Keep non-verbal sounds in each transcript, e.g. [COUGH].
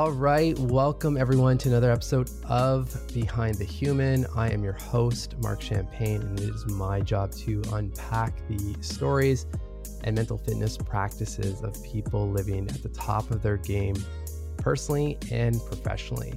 All right, welcome everyone to another episode of Behind the Human. I am your host, Mark Champagne, and it is my job to unpack the stories and mental fitness practices of people living at the top of their game, personally and professionally.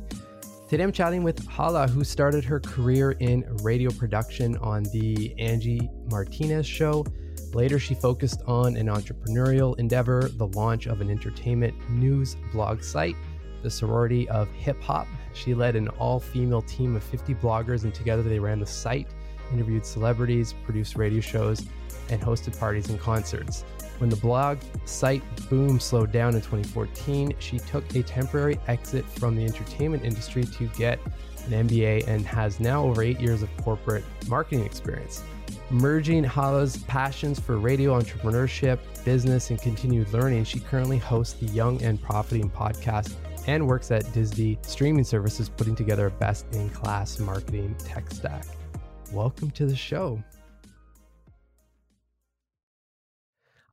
Today I'm chatting with Hala, who started her career in radio production on the Angie Martinez show. Later, she focused on an entrepreneurial endeavor, the launch of an entertainment news blog site the sorority of hip hop. She led an all female team of 50 bloggers, and together they ran the site, interviewed celebrities, produced radio shows, and hosted parties and concerts. When the blog site boom slowed down in 2014, she took a temporary exit from the entertainment industry to get an MBA and has now over eight years of corporate marketing experience. Merging Hala's passions for radio entrepreneurship, business, and continued learning, she currently hosts the Young and Profiting podcast and works at Disney streaming services putting together a best in class marketing tech stack. Welcome to the show.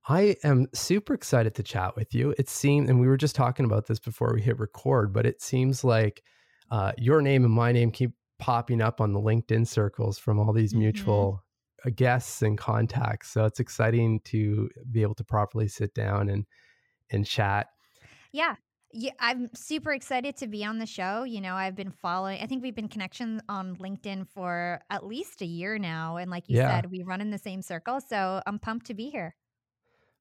I am super excited to chat with you. It seems, and we were just talking about this before we hit record, but it seems like uh, your name and my name keep popping up on the LinkedIn circles from all these mm-hmm. mutual uh, guests and contacts. So it's exciting to be able to properly sit down and and chat. Yeah, yeah, I'm super excited to be on the show. You know, I've been following, I think we've been connections on LinkedIn for at least a year now. And like you yeah. said, we run in the same circle. So I'm pumped to be here.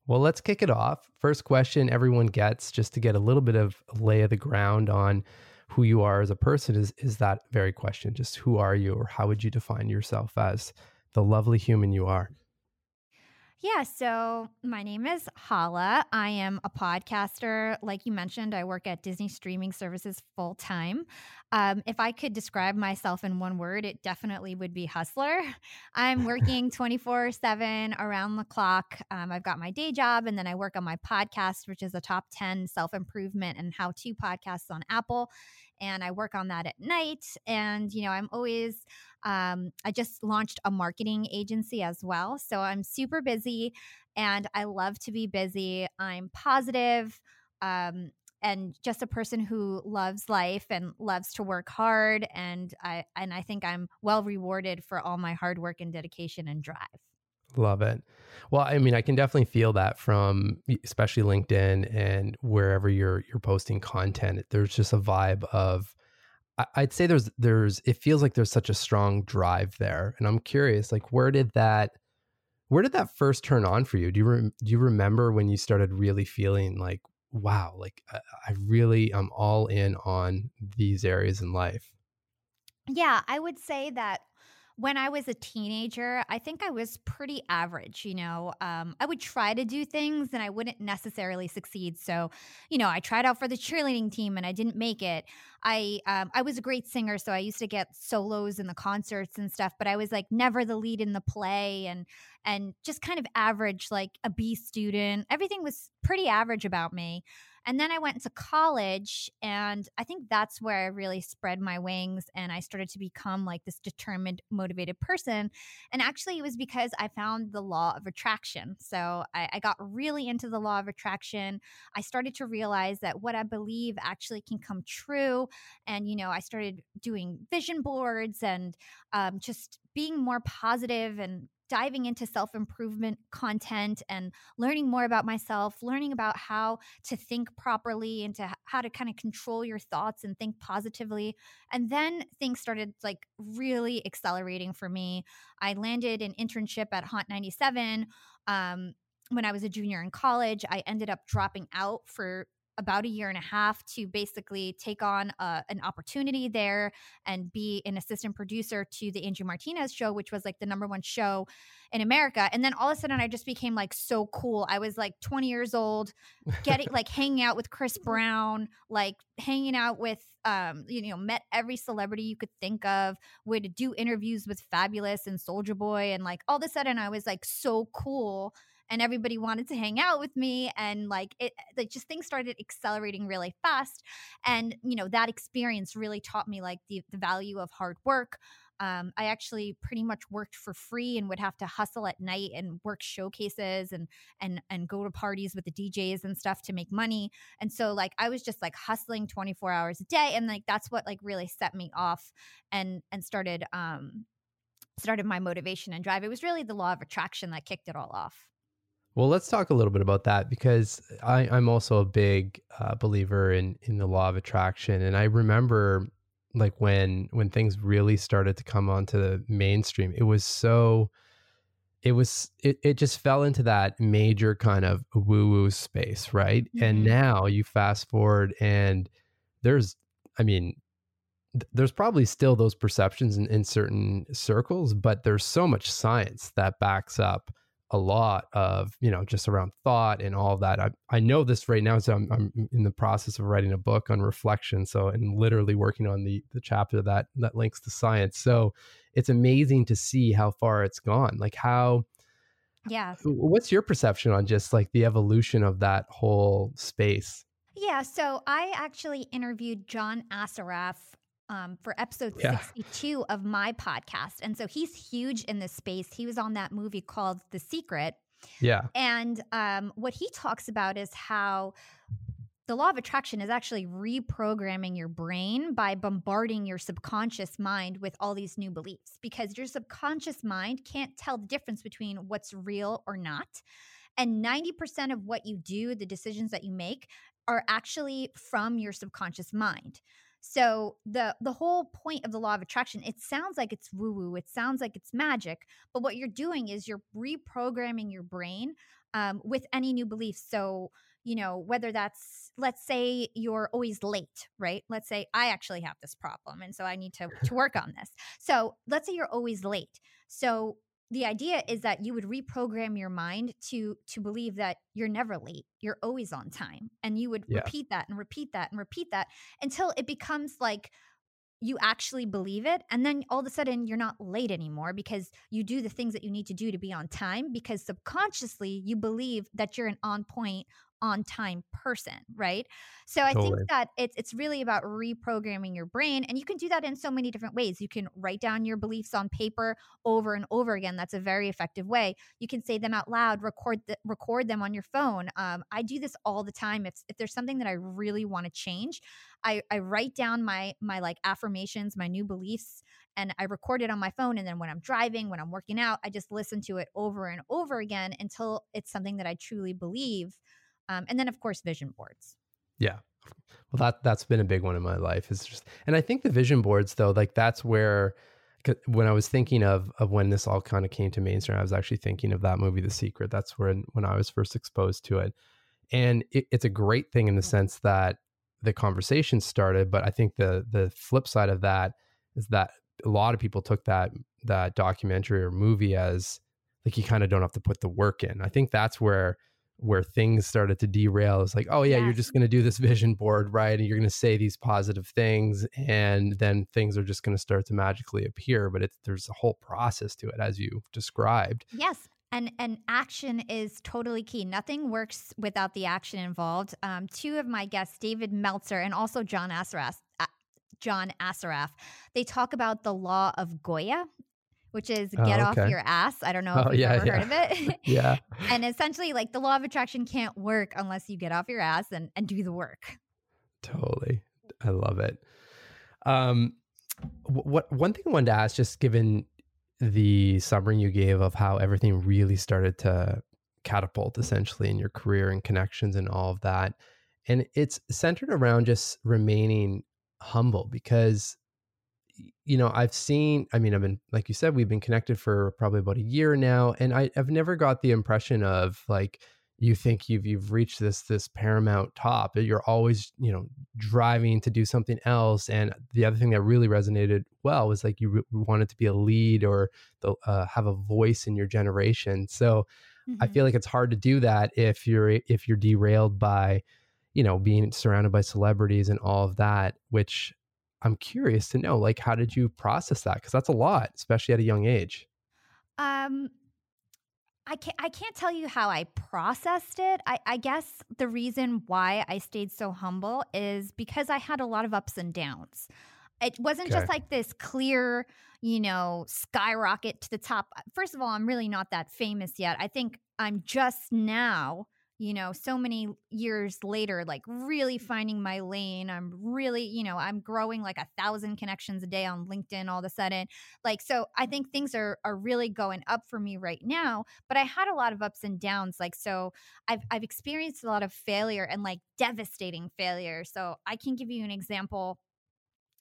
Well, let's kick it off. First question everyone gets just to get a little bit of lay of the ground on who you are as a person is is that very question. Just who are you or how would you define yourself as the lovely human you are? Yeah, so my name is Hala. I am a podcaster. Like you mentioned, I work at Disney streaming services full time. Um, if I could describe myself in one word, it definitely would be hustler. [LAUGHS] I'm working [LAUGHS] 24 7 around the clock. Um, I've got my day job, and then I work on my podcast, which is a top 10 self improvement and how to podcasts on Apple and I work on that at night. And, you know, I'm always, um, I just launched a marketing agency as well. So I'm super busy and I love to be busy. I'm positive, um, and just a person who loves life and loves to work hard and I and I think I'm well rewarded for all my hard work and dedication and drive. Love it. Well, I mean, I can definitely feel that from especially LinkedIn and wherever you're you're posting content. There's just a vibe of I'd say there's there's it feels like there's such a strong drive there. And I'm curious like where did that where did that first turn on for you? Do you re- do you remember when you started really feeling like wow, like I, I really am all in on these areas in life? Yeah, I would say that when I was a teenager, I think I was pretty average. You know, um, I would try to do things and I wouldn't necessarily succeed. So, you know, I tried out for the cheerleading team and I didn't make it. I um, I was a great singer, so I used to get solos in the concerts and stuff. But I was like never the lead in the play and and just kind of average, like a B student. Everything was pretty average about me. And then I went to college, and I think that's where I really spread my wings and I started to become like this determined, motivated person. And actually, it was because I found the law of attraction. So I, I got really into the law of attraction. I started to realize that what I believe actually can come true. And, you know, I started doing vision boards and um, just being more positive and diving into self improvement content and learning more about myself, learning about how to think properly and to how to kind of control your thoughts and think positively. And then things started like really accelerating for me. I landed an internship at Hot 97. Um, when I was a junior in college, I ended up dropping out for about a year and a half to basically take on uh, an opportunity there and be an assistant producer to the Angie Martinez show, which was like the number one show in America. And then all of a sudden, I just became like so cool. I was like 20 years old, getting [LAUGHS] like hanging out with Chris Brown, like hanging out with, um, you know, met every celebrity you could think of, would do interviews with Fabolous and Soulja Boy. And like all of a sudden, I was like so cool and everybody wanted to hang out with me and like it like just things started accelerating really fast and you know that experience really taught me like the, the value of hard work Um, I actually pretty much worked for free and would have to hustle at night and work showcases and and and go to parties with the DJs and stuff to make money. And so like I was just like hustling 24 hours a day, and like that's what like really set me off and and started um started my motivation and drive. It was really the law of attraction that kicked it all off. Well, let's talk a little bit about that because I, I'm also a big uh, believer in in the law of attraction, and I remember like when when things really started to come onto the mainstream, it was so it was it, it just fell into that major kind of woo woo space, right? Mm-hmm. And now you fast forward and there's I mean there's probably still those perceptions in, in certain circles, but there's so much science that backs up a lot of you know just around thought and all of that. I I know this right now, so I'm, I'm in the process of writing a book on reflection. So and literally working on the the chapter that that links to science. So it's amazing to see how far it's gone. Like how. Yeah. What's your perception on just like the evolution of that whole space? Yeah, so I actually interviewed John Assaraf um, for episode yeah. 62 of my podcast. And so he's huge in this space. He was on that movie called The Secret. Yeah. And um, what he talks about is how the law of attraction is actually reprogramming your brain by bombarding your subconscious mind with all these new beliefs because your subconscious mind can't tell the difference between what's real or not. And 90% of what you do, the decisions that you make, are actually from your subconscious mind. So the the whole point of the law of attraction, it sounds like it's woo woo, it sounds like it's magic, but what you're doing is you're reprogramming your brain um, with any new beliefs. So you know whether that's let's say you're always late right? Let's say i actually have this problem and so i need to to work on this. So let's say you're always late. So the idea is that you would reprogram your mind to to believe that you're never late you're always on time and you would yeah. repeat that and repeat that and repeat that until it becomes like you actually believe it and then all of a sudden you're not late anymore because you do the things that you need to do to be on time because subconsciously you believe that you're an on point on time person, right? So I totally. think that it's it's really about reprogramming your brain and you can do that in so many different ways. You can write down your beliefs on paper over and over again. That's a very effective way. You can say them out loud, record the, record them on your phone. Um, I do this all the time. If if there's something that I really want to change, I I write down my my like affirmations, my new beliefs and I record it on my phone. And then when I'm driving, when I'm working out, I just listen to it over and over again until it's something that I truly believe. Um, and then, of course, vision boards. Yeah. Well, that that's been a big one in my life. Is just, and I think the vision boards though, like that's where when I was thinking of of when this all kind of came to mainstream, I was actually thinking of that movie, The Secret. That's when when I was first exposed to it, and it, it's a great thing in the sense that the conversation started. But I think the the flip side of that is that a lot of people took that that documentary or movie as like you kind of don't have to put the work in. I think that's where where things started to derail It's like oh yeah, you're just going to do this vision board right and you're going to say these positive things and then things are just going to start to magically appear but it's there's a whole process to it as you described yes and and action is totally key nothing works without the action involved um, two of my guests david meltzer and also john assaraf uh, John Assaraf. They talk about the law of Goya which is oh, get oh, okay. off your ass. I don't know if oh, you've yeah, ever yeah. heard of it. [LAUGHS] [LAUGHS] yeah. And essentially, like the law of attraction can't work unless you get off your ass and, and do the work. Totally. I love it. Um, what one thing I wanted to ask, just given the summary you gave of how everything really started to catapult essentially in your career and connections and all of that. And it's centered around just remaining humble because you know, I've seen, I mean, I've been, like you said, we've been connected for probably about a year now. And I, have never got the impression of like, you think you've you've reached this this paramount top you're always you know driving to do something else and the other thing that really resonated well was like you re- wanted to be a lead or the, uh, have a voice in your generation so mm-hmm. i feel like it's hard to do that if you're if you're derailed by you know being surrounded by celebrities and all of that which I'm curious to know, like, how did you process that? Because that's a lot, especially at a young age. Um, I can't, I can't tell you how I processed it. I, I guess the reason why I stayed so humble is because I had a lot of ups and downs. It wasn't okay. just like this clear, you know, skyrocket to the top. First of all, I'm really not that famous yet. I think I'm just now you know, so many years later, like really finding my lane. I'm really, you know, I'm growing like a thousand connections a day on LinkedIn all of a sudden. Like, so I think things are are really going up for me right now. But I had a lot of ups and downs. Like, so I've I've experienced a lot of failure and like devastating failure. So I can give you an example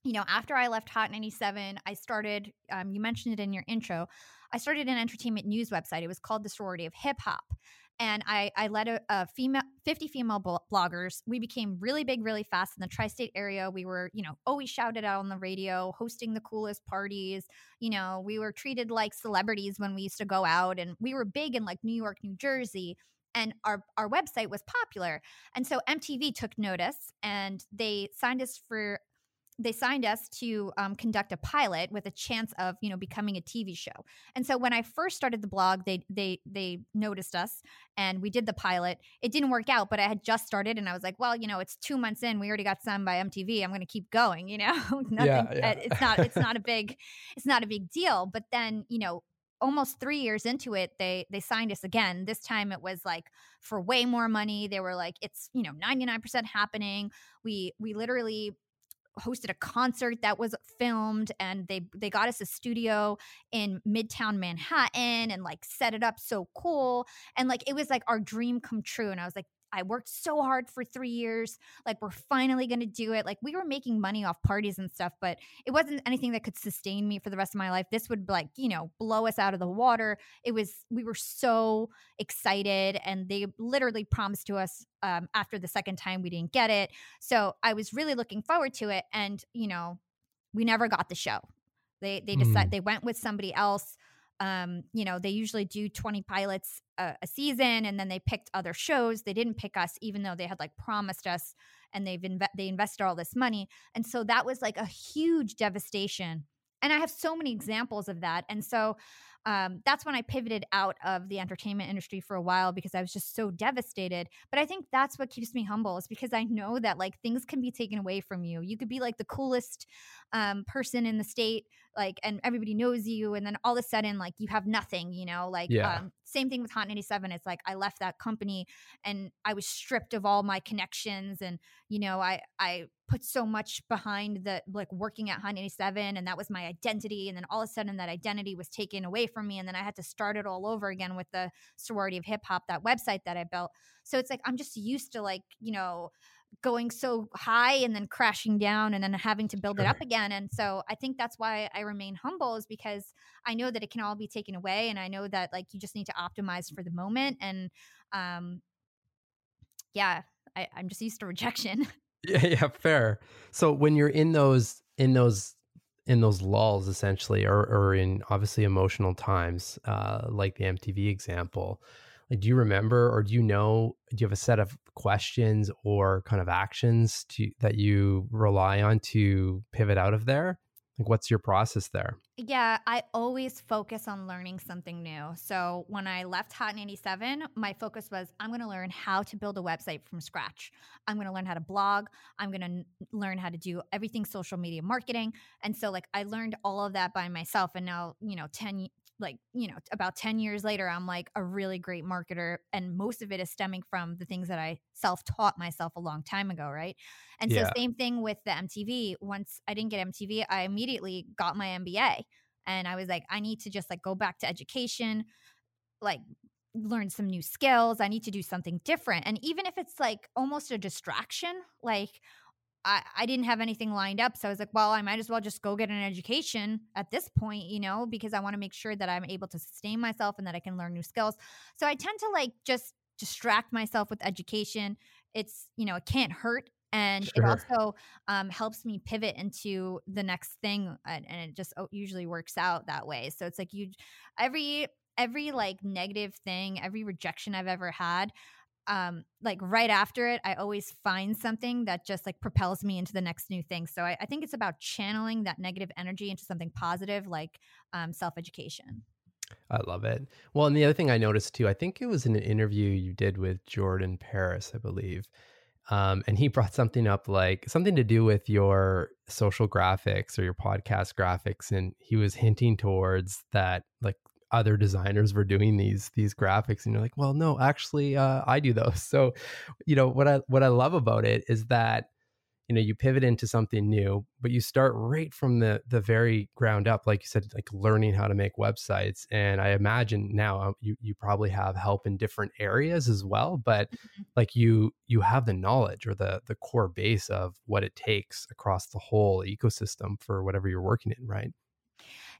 you know, after I left Hot 97, I started, um, you mentioned it in your intro, I started an entertainment news website. It was called the Sorority of Hip Hop and I, I led a, a, female 50 female bloggers. We became really big really fast in the tri-state area. We were you know always shouted out on the radio hosting the coolest parties. You know we were treated like celebrities when we used to go out and we were big in like new york new jersey and our our website was popular. And so mtv took notice and they signed us for they signed us to um, conduct a pilot with a chance of you know becoming a TV show. And so when I first started the blog, they they they noticed us and we did the pilot. It didn't work out, but I had just started and I was like, well, you know, it's two months in. We already got signed by MTV. I'm going to keep going. You know, [LAUGHS] nothing. Yeah, yeah. It's not. It's not a big. It's not a big deal. But then you know. Almost three years into it, they they signed us again. This time it was like for way more money. They were like, it's you know ninety nine percent happening. We we literally hosted a concert that was filmed and they they got us a studio in midtown manhattan and like set it up so cool. And like it was like our dream come true and i was like I worked so hard for three years. Like, we're finally going to do it. Like, we were making money off parties and stuff, but it wasn't anything that could sustain me for the rest of my life. This would, like, you know, blow us out of the water. It was, we were so excited. And they literally promised to us um, after the second time we didn't get it. So I was really looking forward to it. And, you know, we never got the show. They, they decided, mm. they went with somebody else um, you know, they usually do 20 pilots a, a, season and then they picked other shows. They didn't pick us, even though they had like promised us and they've inve- they invested all this money. And so that was like a huge devastation. And I have so many examples of that. And so um, that's when I pivoted out of the entertainment industry for a while because I was just so devastated. But I think that's what keeps me humble is because I know that like things can be taken away from you. You could be like the coolest um, person in the state, like, and everybody knows you, and then all of a sudden, like, you have nothing. You know, like, yeah. um, same thing with Hot 97. It's like I left that company and I was stripped of all my connections, and you know, I I put so much behind the like working at Hot 97, and that was my identity, and then all of a sudden that identity was taken away from me, and then I had to start it all over again with the sorority of hip hop, that website that I built. So it's like I'm just used to like you know going so high and then crashing down and then having to build sure. it up again. And so I think that's why I remain humble is because I know that it can all be taken away and I know that like you just need to optimize for the moment. And um yeah, I, I'm just used to rejection. [LAUGHS] Yeah, yeah, fair. So when you're in those in those in those lulls essentially or or in obviously emotional times, uh like the MTV example, like do you remember or do you know do you have a set of questions or kind of actions to that you rely on to pivot out of there? Like what's your process there? Yeah i always focus on learning something new. So when i left hot 97 my focus was i'm going to learn how to build a website from scratch. I'm going to learn how to blog. I'm going to learn how to do everything social media marketing. And so like i learned all of that by myself and now you know 10 like you know about 10 years later i'm like a really great marketer and most of it is stemming from the things that i self-taught myself a long time ago right? And yeah. so same thing with the mtv once i didn't get mtv i immediately got my mba and i was like i need to just like go back to education like learn some new skills. I need to do something different. And even if it's like almost a distraction like I, I didn't have anything lined up. So I was like, well, I might as well just go get an education at this point, you know, because I want to make sure that I'm able to sustain myself and that I can learn new skills. So I tend to like just distract myself with education. It's, you know, it can't hurt. And sure. it also um, helps me pivot into the next thing. And, and it just usually works out that way. So it's like you, every, every like negative thing, every rejection I've ever had, um, like right after it, I always find something that just like propels me into the next new thing. So I, I think it's about channeling that negative energy into something positive, like um, self education. I love it. Well, and the other thing I noticed too, I think it was in an interview you did with Jordan Paris, I believe. Um, and he brought something up like something to do with your social graphics or your podcast graphics. And he was hinting towards that, like other designers were doing these these graphics and you're like well no actually uh, i do those [LAUGHS] so you know what i what i love about it is that you know you pivot into something new but you start right from the the very ground up like you said like learning how to make websites and i imagine now um, you you probably have help in different areas as well but mm-hmm. like you you have the knowledge or the the core base of what it takes across the whole ecosystem for whatever you're working in right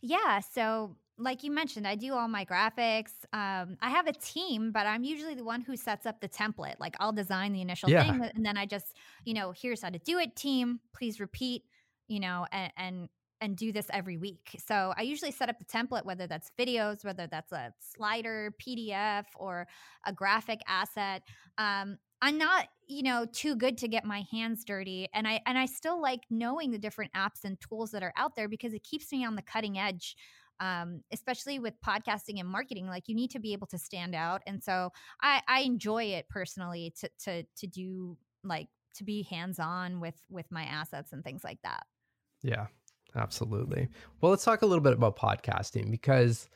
yeah so like you mentioned, I do all my graphics. Um, I have a team, but I'm usually the one who sets up the template. Like I'll design the initial yeah. thing, and then I just, you know, here's how to do it. Team, please repeat. You know, and, and and do this every week. So I usually set up the template, whether that's videos, whether that's a slider, PDF, or a graphic asset. Um, I'm not, you know, too good to get my hands dirty, and I and I still like knowing the different apps and tools that are out there because it keeps me on the cutting edge um, especially with podcasting and marketing like you need to be able to stand out. And so i i enjoy it personally to to to do like to be hands on with with my assets and things like that. Yeah absolutely. Well let's talk a little bit about podcasting because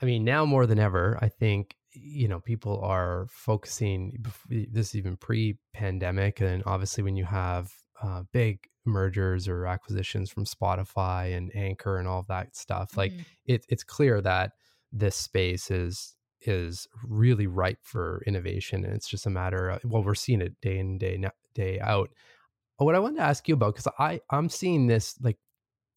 i mean now more than ever i think you know people are focusing this is even pre-pandemic and obviously when you have uh, big mergers or acquisitions from Spotify and Anchor and all of that stuff. Mm-hmm. Like it, it's clear that this space is is really ripe for innovation, and it's just a matter. Of, well, we're seeing it day in day day out. What I wanted to ask you about because I I'm seeing this like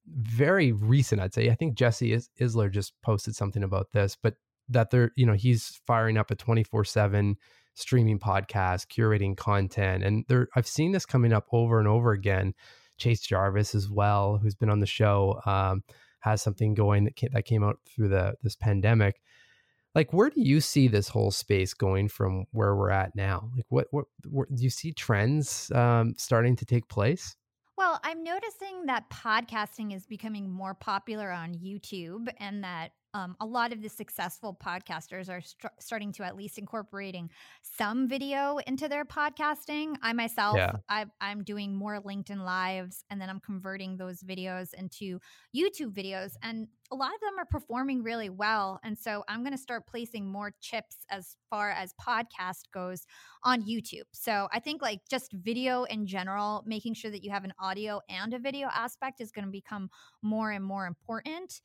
very recent. I'd say I think Jesse Is- Itzler just posted something about this, but that they're you know he's firing up a 24 seven streaming podcasts, curating content. And there, I've seen this coming up over and over again. Chase Jarvis as well, who's been on the show, um, has something going that came, that came out through the this pandemic. Like, where do you see this whole space going from where we're at now? Like, what what, what do you see trends um, starting to take place? Well, I'm noticing that podcasting is becoming more popular on YouTube and that um, a lot of the successful podcasters are st- starting to at least incorporating some video into their podcasting. I myself, yeah. I, I'm doing more LinkedIn lives and then I'm converting those videos into YouTube videos. And a lot of them are performing really well. And so I'm going to start placing more chips as far as podcast goes on YouTube. So I think like just video in general, making sure that you have an audio and a video aspect is going to become more and more important.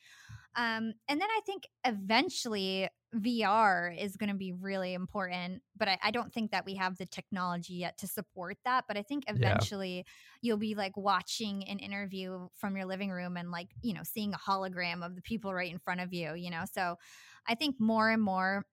Um, and then I think eventually VR is going to be really important, but I, I, don't think that we have the technology yet to support that. But I think eventually yeah. you'll be like watching an interview from your living room and like, you know, seeing a hologram of the people right in front of you, you know? So I think more and more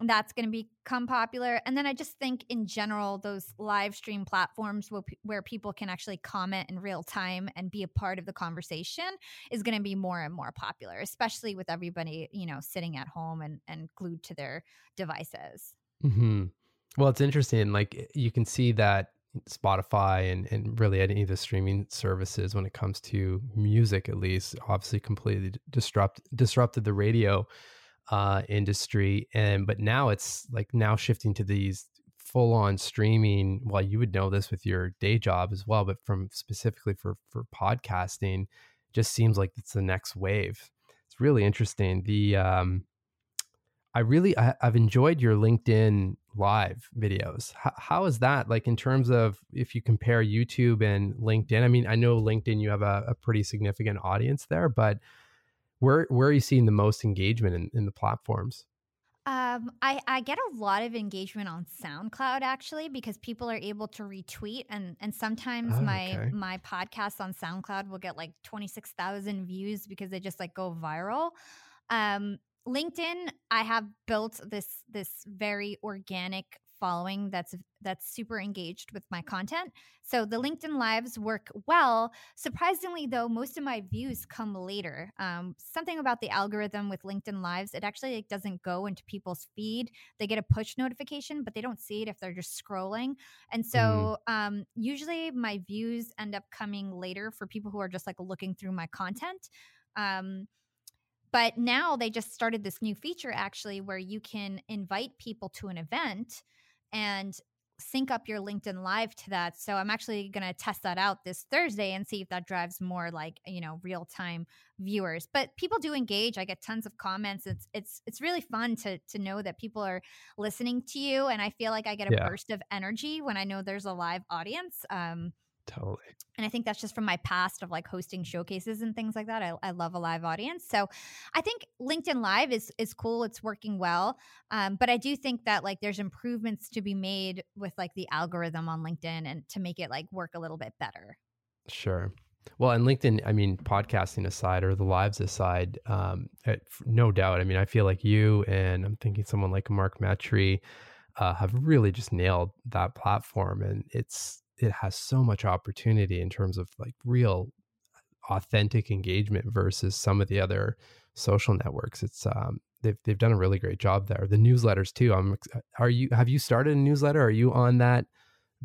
that's going to become popular. And then I just think in general, those live stream platforms where, people can actually comment in real time and be a part of the conversation is going to be more and more popular, especially with everybody, you know, sitting at home and, and glued to their devices. Mm-hmm. Well, it's interesting. Like you can see that Spotify and, and really any of the streaming services when it comes to music, at least, obviously completely disrupt disrupted the radio uh, industry, and but now it's like now shifting to these full on streaming. Well, you would know this with your day job as well, but from specifically for for podcasting, just seems like it's the next wave. It's really interesting. The um, I really I, have enjoyed your LinkedIn live videos. How, how is that like in terms of if you compare YouTube and LinkedIn? I mean, I know LinkedIn you have a, a pretty significant audience there, but where where are you seeing the most engagement in, in the platforms? Um, I, I get a lot of engagement on SoundCloud actually because people are able to retweet and and sometimes oh, my okay. my podcasts on SoundCloud will get like twenty six thousand views because they just like go viral. Um, LinkedIn, I have built this this very organic following that's that's super engaged with my content. So the LinkedIn lives work well. Surprisingly, though, most of my views come later. Um, something about the algorithm with LinkedIn lives, it actually like, doesn't go into people's feed. They get a push notification, but they don't see it if they're just scrolling. And so mm. um, usually my views end up coming later for people who are just like looking through my content. Um, but now they just started this new feature actually where you can invite people to an event and sync up your LinkedIn Live to that. So I'm actually going to test that out this Thursday and see if that drives more like, you know, real time viewers. But people do engage. I get tons of comments. It's it's it's really fun to to know that people are listening to you and I feel like I get a yeah. burst of energy when I know there's a live audience. Um Totally. And I think that's just from my past of like hosting showcases and things like that. I, I love a live audience. So I think LinkedIn Live is is cool. It's working well. Um, but I do think that like there's improvements to be made with like the algorithm on LinkedIn and to make it like work a little bit better. Sure. Well, and LinkedIn, I mean, podcasting aside or the lives aside, um, it, no doubt. I mean, I feel like you and I'm thinking someone like Mark Metry uh, have really just nailed that platform, and it's it has so much opportunity in terms of like real authentic engagement versus some of the other social networks. It's um they've they've done a really great job there. The newsletters too. I'm are you have you started a newsletter? Are you on that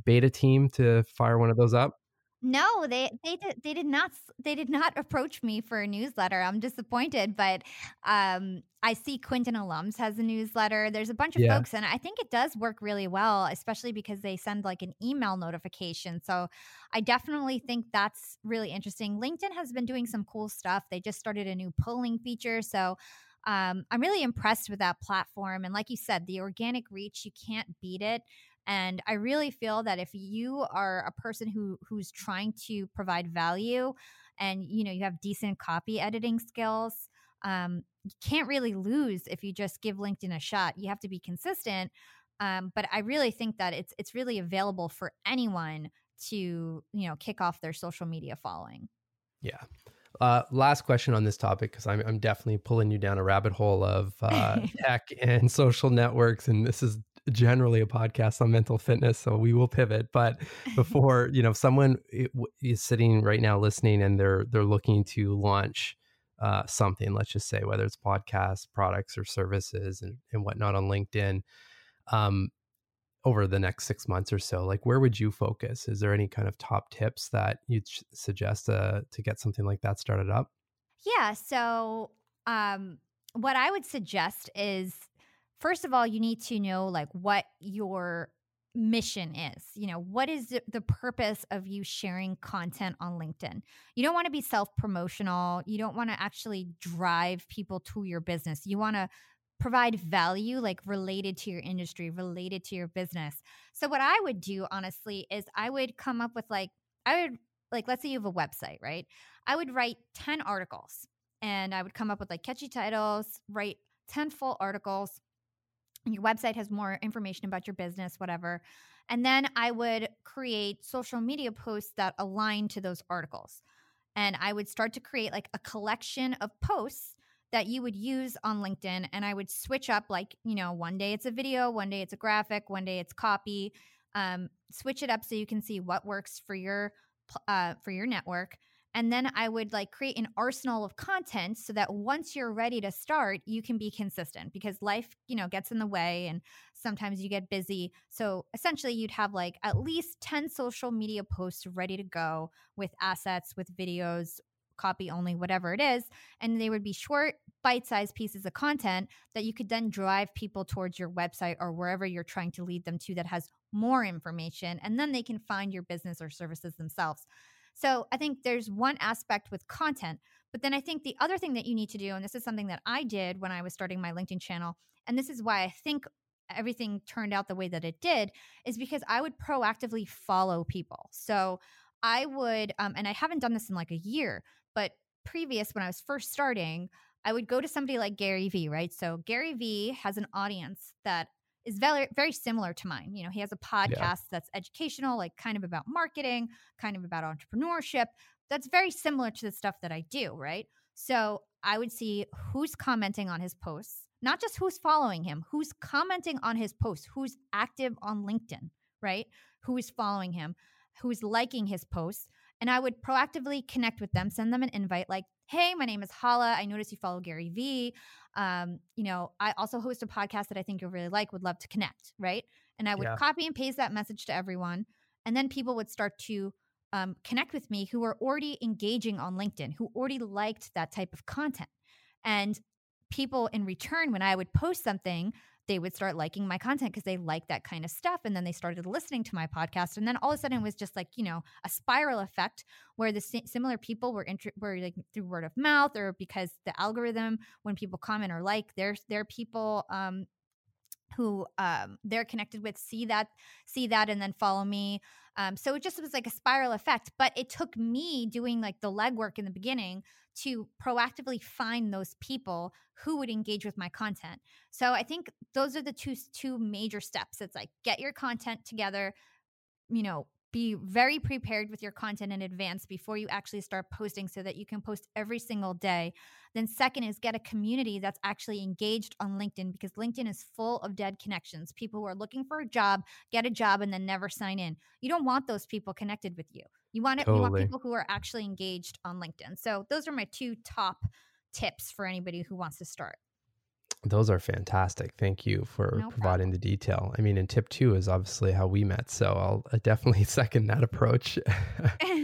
beta team to fire one of those up? No, they they did they did not they did not approach me for a newsletter. I'm disappointed, but um, I see Quentin Allums has a newsletter. There's a bunch of yeah. folks, and I think it does work really well, especially because they send like an email notification. So I definitely think that's really interesting. LinkedIn has been doing some cool stuff. They just started a new polling feature, so um, I'm really impressed with that platform. And like you said, the organic reach, you can't beat it. And I really feel that if you are a person who who's trying to provide value and you know you have decent copy editing skills, um, you can't really lose if you just give LinkedIn a shot. You have to be consistent. Um, but I really think that it's it's really available for anyone to you know kick off their social media following. Yeah. Uh, last question on this topic because I'm I'm definitely pulling you down a rabbit hole of uh, [LAUGHS] tech and social networks, and this is generally a podcast on mental fitness, so we will pivot. But [LAUGHS] before you know, someone is sitting right now listening, and they're they're looking to launch uh, something. Let's just say whether it's podcasts, products, or services, and, and whatnot on LinkedIn. Um, over the next six months or so, like where would you focus? Is there any kind of top tips that you'd suggest uh, to get something like that started up? Yeah. So, um, what I would suggest is first of all, you need to know like what your mission is. You know, what is the purpose of you sharing content on LinkedIn? You don't want to be self promotional. You don't want to actually drive people to your business. You want to provide value like related to your industry, related to your business. So, what I would do honestly is I would come up with like, I would like, let's say you have a website, right? I would write 10 articles and I would come up with like catchy titles, write 10 full articles your website has more information about your business, whatever. And then I would create social media posts that align to those articles. And I would start to create like a collection of posts that you would use on LinkedIn. And I would switch up, like, you know, one day it's a video, one day it's a graphic, one day it's copy. Um, switch it up so you can see what works for your uh, for your network and then I would like create an arsenal of content so that once you're ready to start, you can be consistent because life, you know, gets in the way and sometimes you get busy. So essentially, you'd have like at least 10 social media posts ready to go with assets, with videos, copy only, whatever it is. And they would be short, bite sized pieces of content that you could then drive people towards your website or wherever you're trying to lead them to that has more information. And then they can find your business or services themselves. So I think there's one aspect with content, but then I think the other thing that you need to do, and this is something that I did when I was starting my LinkedIn channel, and this is why I think everything turned out the way that it did, is because I would proactively follow people. So I would, um, and I haven't done this in like a year, but previous when I was first starting, I would go to somebody like Gary Vee, right? So Gary Vee has an audience that is very very similar to mine. You know, he has a podcast yeah. that's educational, like kind of about marketing, kind of about entrepreneurship. That's very similar to the stuff that I do, right? So I would see who's commenting on his posts, not just who's following him, who's commenting on his posts, who's active on LinkedIn, right? Who is following him, who's liking his posts. And I would proactively connect with them, send them an invite like, hey, my name is Hala. I notice you follow Gary Vee. Um, you know, I also host a podcast that I think you'll really like, would love to connect, right? And I would yeah. copy and paste that message to everyone. And then people would start to um, connect with me who were already engaging on LinkedIn, who already liked that type of content. And people in return, when I would post something, they would start liking my content because they like that kind of stuff. And then they started listening to my podcast. And then all of a sudden it was just like, you know, a spiral effect where the similar people were, int- were like through word of mouth or because the algorithm, when people comment or like, there's, there are people um, who um, they're connected with see that see that and then follow me. Um, so it just was like a spiral effect but it took me doing like the legwork in the beginning to proactively find those people who would engage with my content. So i think those are the two two major steps. It's like get your content together you know be very prepared with your content in advance before you actually start posting so that you can post every single day. Then, second is get a community that's actually engaged on LinkedIn because LinkedIn is full of dead connections. People who are looking for a job, get a job, and then never sign in. You don't want those people connected with you. You want it, totally. you want people who are actually engaged on LinkedIn. So, those are my two top tips for anybody who wants to start. Those are fantastic. Thank you for no providing the detail. I mean, and tip two is obviously how we met. So I'll definitely [LAUGHS] second that approach. [LAUGHS]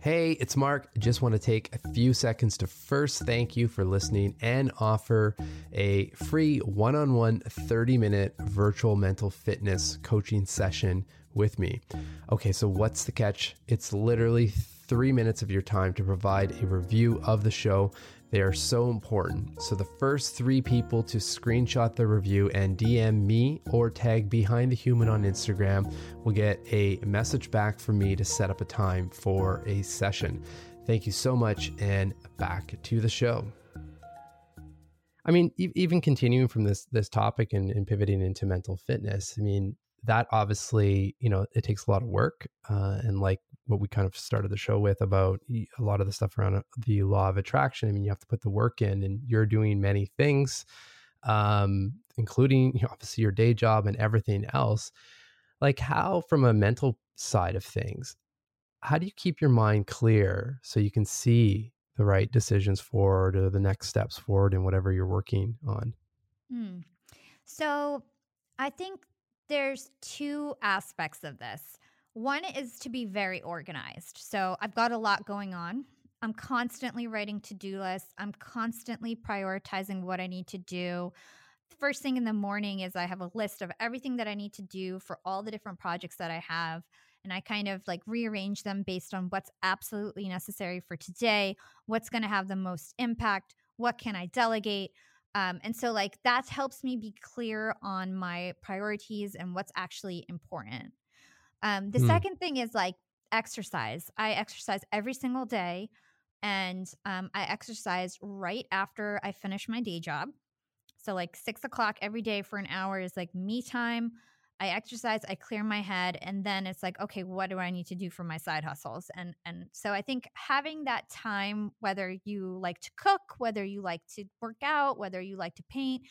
hey, it's Mark. Just want to take a few seconds to first thank you for listening and offer a free one on one 30 minute virtual mental fitness coaching session with me. Okay, so what's the catch? It's literally three minutes of your time to provide a review of the show they are so important. So, the first three people to screenshot the review and DM me or tag Behind the Human on Instagram will get a message back from me to set up a time for a session. Thank you so much, and back to the show. I mean, even continuing from this this topic and, and, pivoting into mental fitness, I mean, that obviously, you know, it takes a lot of work. Uh, and like what we kind of started the show with about a lot of the stuff around uh, the law of attraction. I mean, you have to put the work in, and you're doing many things, um, including you know, obviously your day job and everything else. Like, how, from a mental side of things, how do you keep your mind clear so you can see the right decisions forward or the next steps forward in whatever you're working on? Hmm. So, I think there's two aspects of this. One is to be very organized. So I've got a lot going on. I'm constantly writing to do lists. I'm constantly prioritizing what I need to do. First thing in the morning is I have a list of everything that I need to do for all the different projects that I have. And I kind of like rearrange them based on what's absolutely necessary for today, what's going to have the most impact, what can I delegate. Um, and so, like, that helps me be clear on my priorities and what's actually important. Um, the mm. second thing is like exercise. I exercise every single day, and um, I exercise right after I finish my day job. So, like, six o'clock every day for an hour is like me time. I exercise, I clear my head, and then it's like, okay, what do I need to do for my side hustles? And and so I think having that time, whether you like to cook, whether you like to work out, whether you like to paint,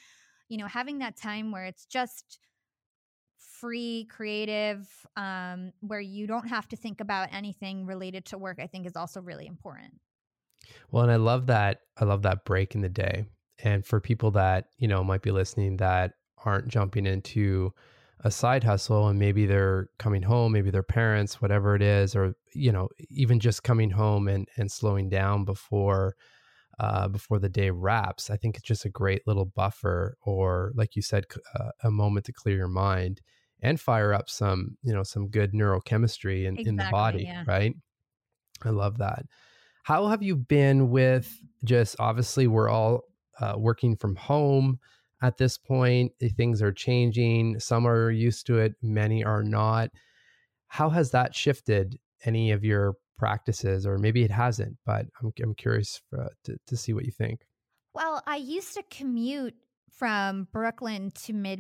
you know, having that time where it's just free, creative, um, where you don't have to think about anything related to work, I think is also really important. Well, and I love that. I love that break in the day. And for people that, you know, might be listening that aren't jumping into a side hustle and maybe they're coming home maybe their parents whatever it is or you know even just coming home and and slowing down before uh, before the day wraps i think it's just a great little buffer or like you said uh, a moment to clear your mind and fire up some you know some good neurochemistry in, exactly, in the body yeah. right i love that how have you been with just obviously we're all uh, working from home at this point. Eh, things are changing. Some are used to it, many are not. How has that shifted any of your practices, or maybe it hasn't? But I'm I'm curious for, uh, to to see what you think. Well, I used to commute from Brooklyn to mid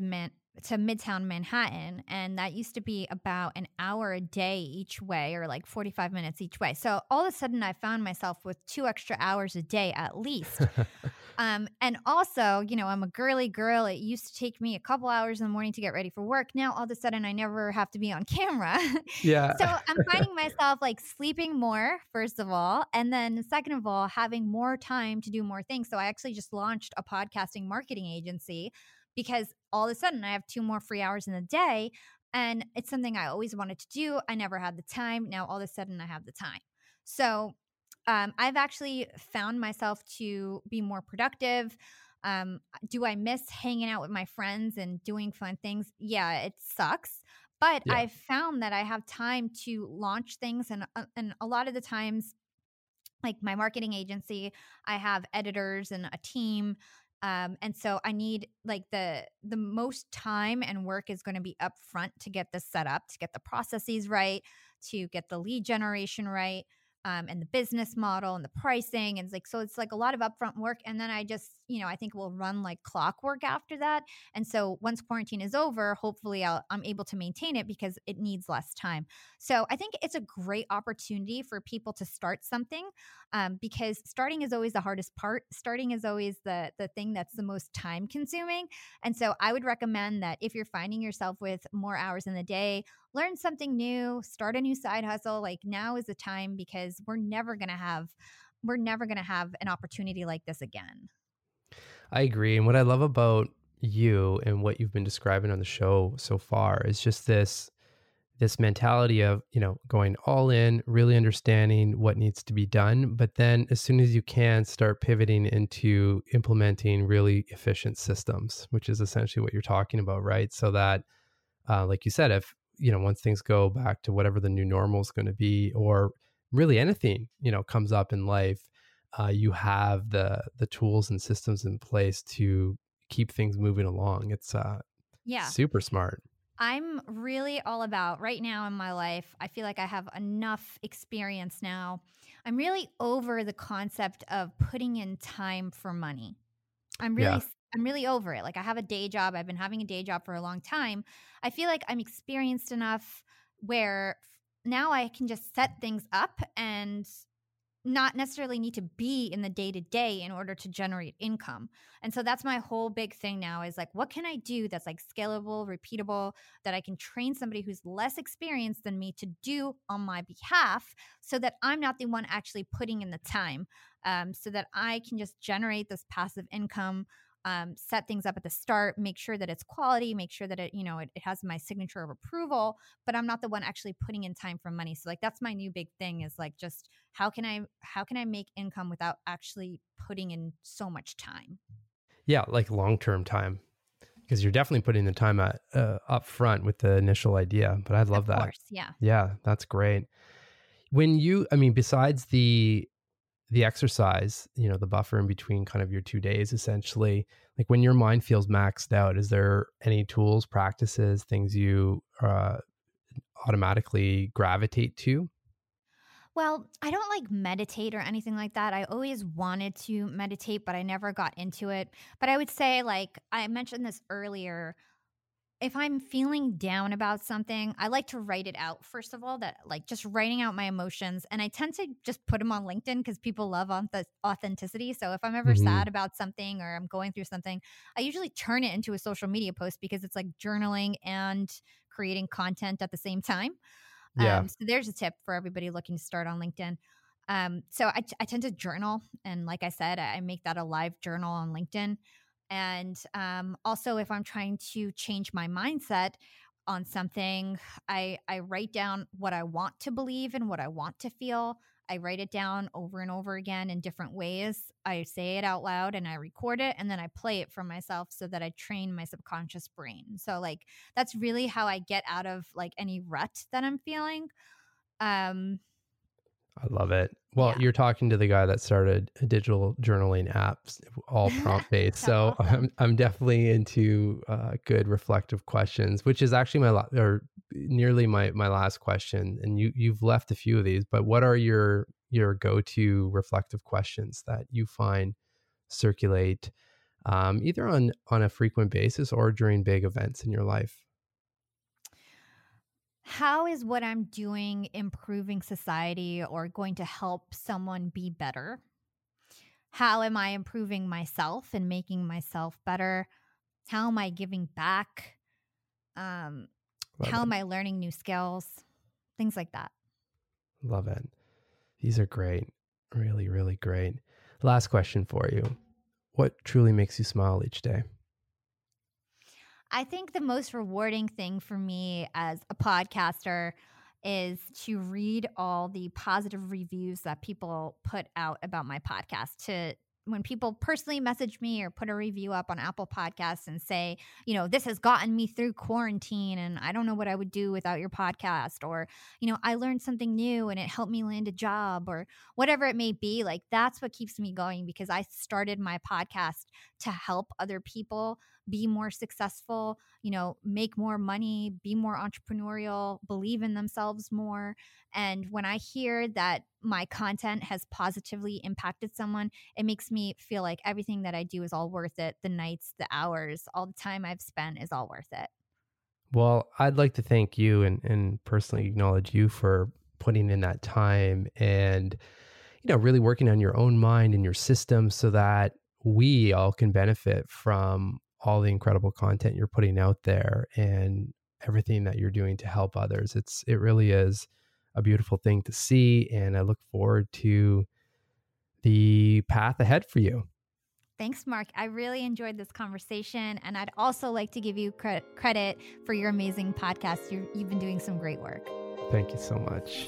to Midtown Manhattan, and that used to be about an hour a day each way, or like 45 minutes each way. So all of a sudden, I found myself with two extra hours a day at least. [LAUGHS] um, and also, you know, I'm a girly girl. It used to take me a couple hours in the morning to get ready for work. Now, all of a sudden, I never have to be on [LAUGHS] camera. Yeah. so I'm [LAUGHS] finding myself like sleeping more, first of all, and then second of all, having more time to do more things. So I actually just launched a podcasting marketing agency because all of a sudden I have two more free hours in the day. And it's something I always wanted to do. I never had the time. Now all of a sudden I have the time. So Um, I've actually found myself to be more productive. Um, do I miss hanging out with my friends and doing fun things? Yeah, it sucks. But Yeah. I've found that I have time to launch things, and uh, and a lot of the times, like my marketing agency, I have editors and a team, um, and so I need like the the most time and work is going to be up front to get this set up, to get the processes right, to get the lead generation right um, and the business model and the pricing. And it's like, so it's like a lot of upfront work. And then I just, you know, I think we'll run like clockwork after that. And so once quarantine is over, hopefully I'll, I'm able to maintain it because it needs less time. So I think it's a great opportunity for people to start something um, because starting is always the hardest part. Starting is always the the thing that's the most time consuming. And so I would recommend that if you're finding yourself with more hours in the day, learn something new, start a new side hustle. Like now is the time because we're never going to have we're never going to have an opportunity like this again. I agree. And what I love about you and what you've been describing on the show so far is just this this mentality of you know going all in really understanding what needs to be done but then as soon as you can start pivoting into implementing really efficient systems which is essentially what you're talking about right so that uh, like you said if you know once things go back to whatever the new normal is going to be or really anything you know comes up in life uh, you have the the tools and systems in place to keep things moving along it's uh Yeah. super smart I'm really all about right now in my life. I feel like I have enough experience now. I'm really over the concept of putting in time for money. I'm really Yeah. I'm really over it. Like I have a day job. I've been having a day job for a long time. I feel like I'm experienced enough where now I can just set things up and not necessarily need to be in the day to day in order to generate income. And so that's my whole big thing now is like, what can I do that's like scalable, repeatable, that I can train somebody who's less experienced than me to do on my behalf so that I'm not the one actually putting in the time, um, so that I can just generate this passive income. Um, set things up at the start, make sure that it's quality, make sure that it, you know, it, it has my signature of approval, but I'm not the one actually putting in time for money. So like that's my new big thing is like just how can I how can I make income without actually putting in so much time? Yeah, like long term time, because you're definitely putting the time at, uh, up front with the initial idea. But I love of that. course, yeah. Yeah, that's great. When you, I mean, besides the the exercise, you know, the buffer in between kind of your two days, essentially, like when your mind feels maxed out, is there any tools, practices, things you uh, automatically gravitate to? Well, I don't like meditate or anything like that. I always wanted to meditate, but I never got into it. But I would say, like I mentioned this earlier, if I'm feeling down about something, I like to write it out. First of all, that like just writing out my emotions, and I tend to just put them on LinkedIn because people love auth- authenticity. So if I'm ever hmm sad about something or I'm going through something, I usually turn it into a social media post because it's like journaling and creating content at the same time. Yeah, Um, so there's a tip for everybody looking to start on LinkedIn. Um, so I, I tend to journal, and like I said, I make that a live journal on LinkedIn. And um, also, if I'm trying to change my mindset on something, I I write down what I want to believe and what I want to feel. I write it down over and over again in different ways. I say it out loud and I record it and then I play it for myself so that I train my subconscious brain. So like that's really how I get out of like any rut that I'm feeling. Um I love it. Well, yeah. you're talking to the guy that started a digital journaling apps, all [LAUGHS] prompt based. So awesome. I'm I'm definitely into uh, good reflective questions, which is actually my la- or nearly my my last question. And you you've left a few of these, but what are your your go to reflective questions that you find circulate um, either on on a frequent basis or during big events in your life? How is what I'm doing improving society or going to help someone be better? How am I improving myself and making myself better? How am I giving back? Um, Love how it. am I learning new skills? Things like that. Love it. These are great. Really, really great. Last question for you. What truly makes you smile each day? I think the most rewarding thing for me as a podcaster is to read all the positive reviews that people put out about my podcast. To when people personally message me or put a review up on Apple Podcasts and say, you know, this has gotten me through quarantine and I don't know what I would do without your podcast, or, you know, I learned something new and it helped me land a job, or whatever it may be, like that's what keeps me going because I started my podcast to help other people be more successful, you know, make more money, be more entrepreneurial, believe in themselves more. And when I hear that my content has positively impacted someone, it makes me feel like everything that I do is all worth it. The nights, the hours, all the time I've spent is all worth it. Well, I'd like to thank you and, and personally acknowledge you for putting in that time and, you know, really working on your own mind and your system so that we all can benefit from all the incredible content you're putting out there and everything that you're doing to help others. It's it really is a beautiful thing to see. And I look forward to the path ahead for you. Thanks, Mark. I really enjoyed this conversation. And I'd also like to give you cre- credit for your amazing podcast. you have been doing some great work. Thank you so much.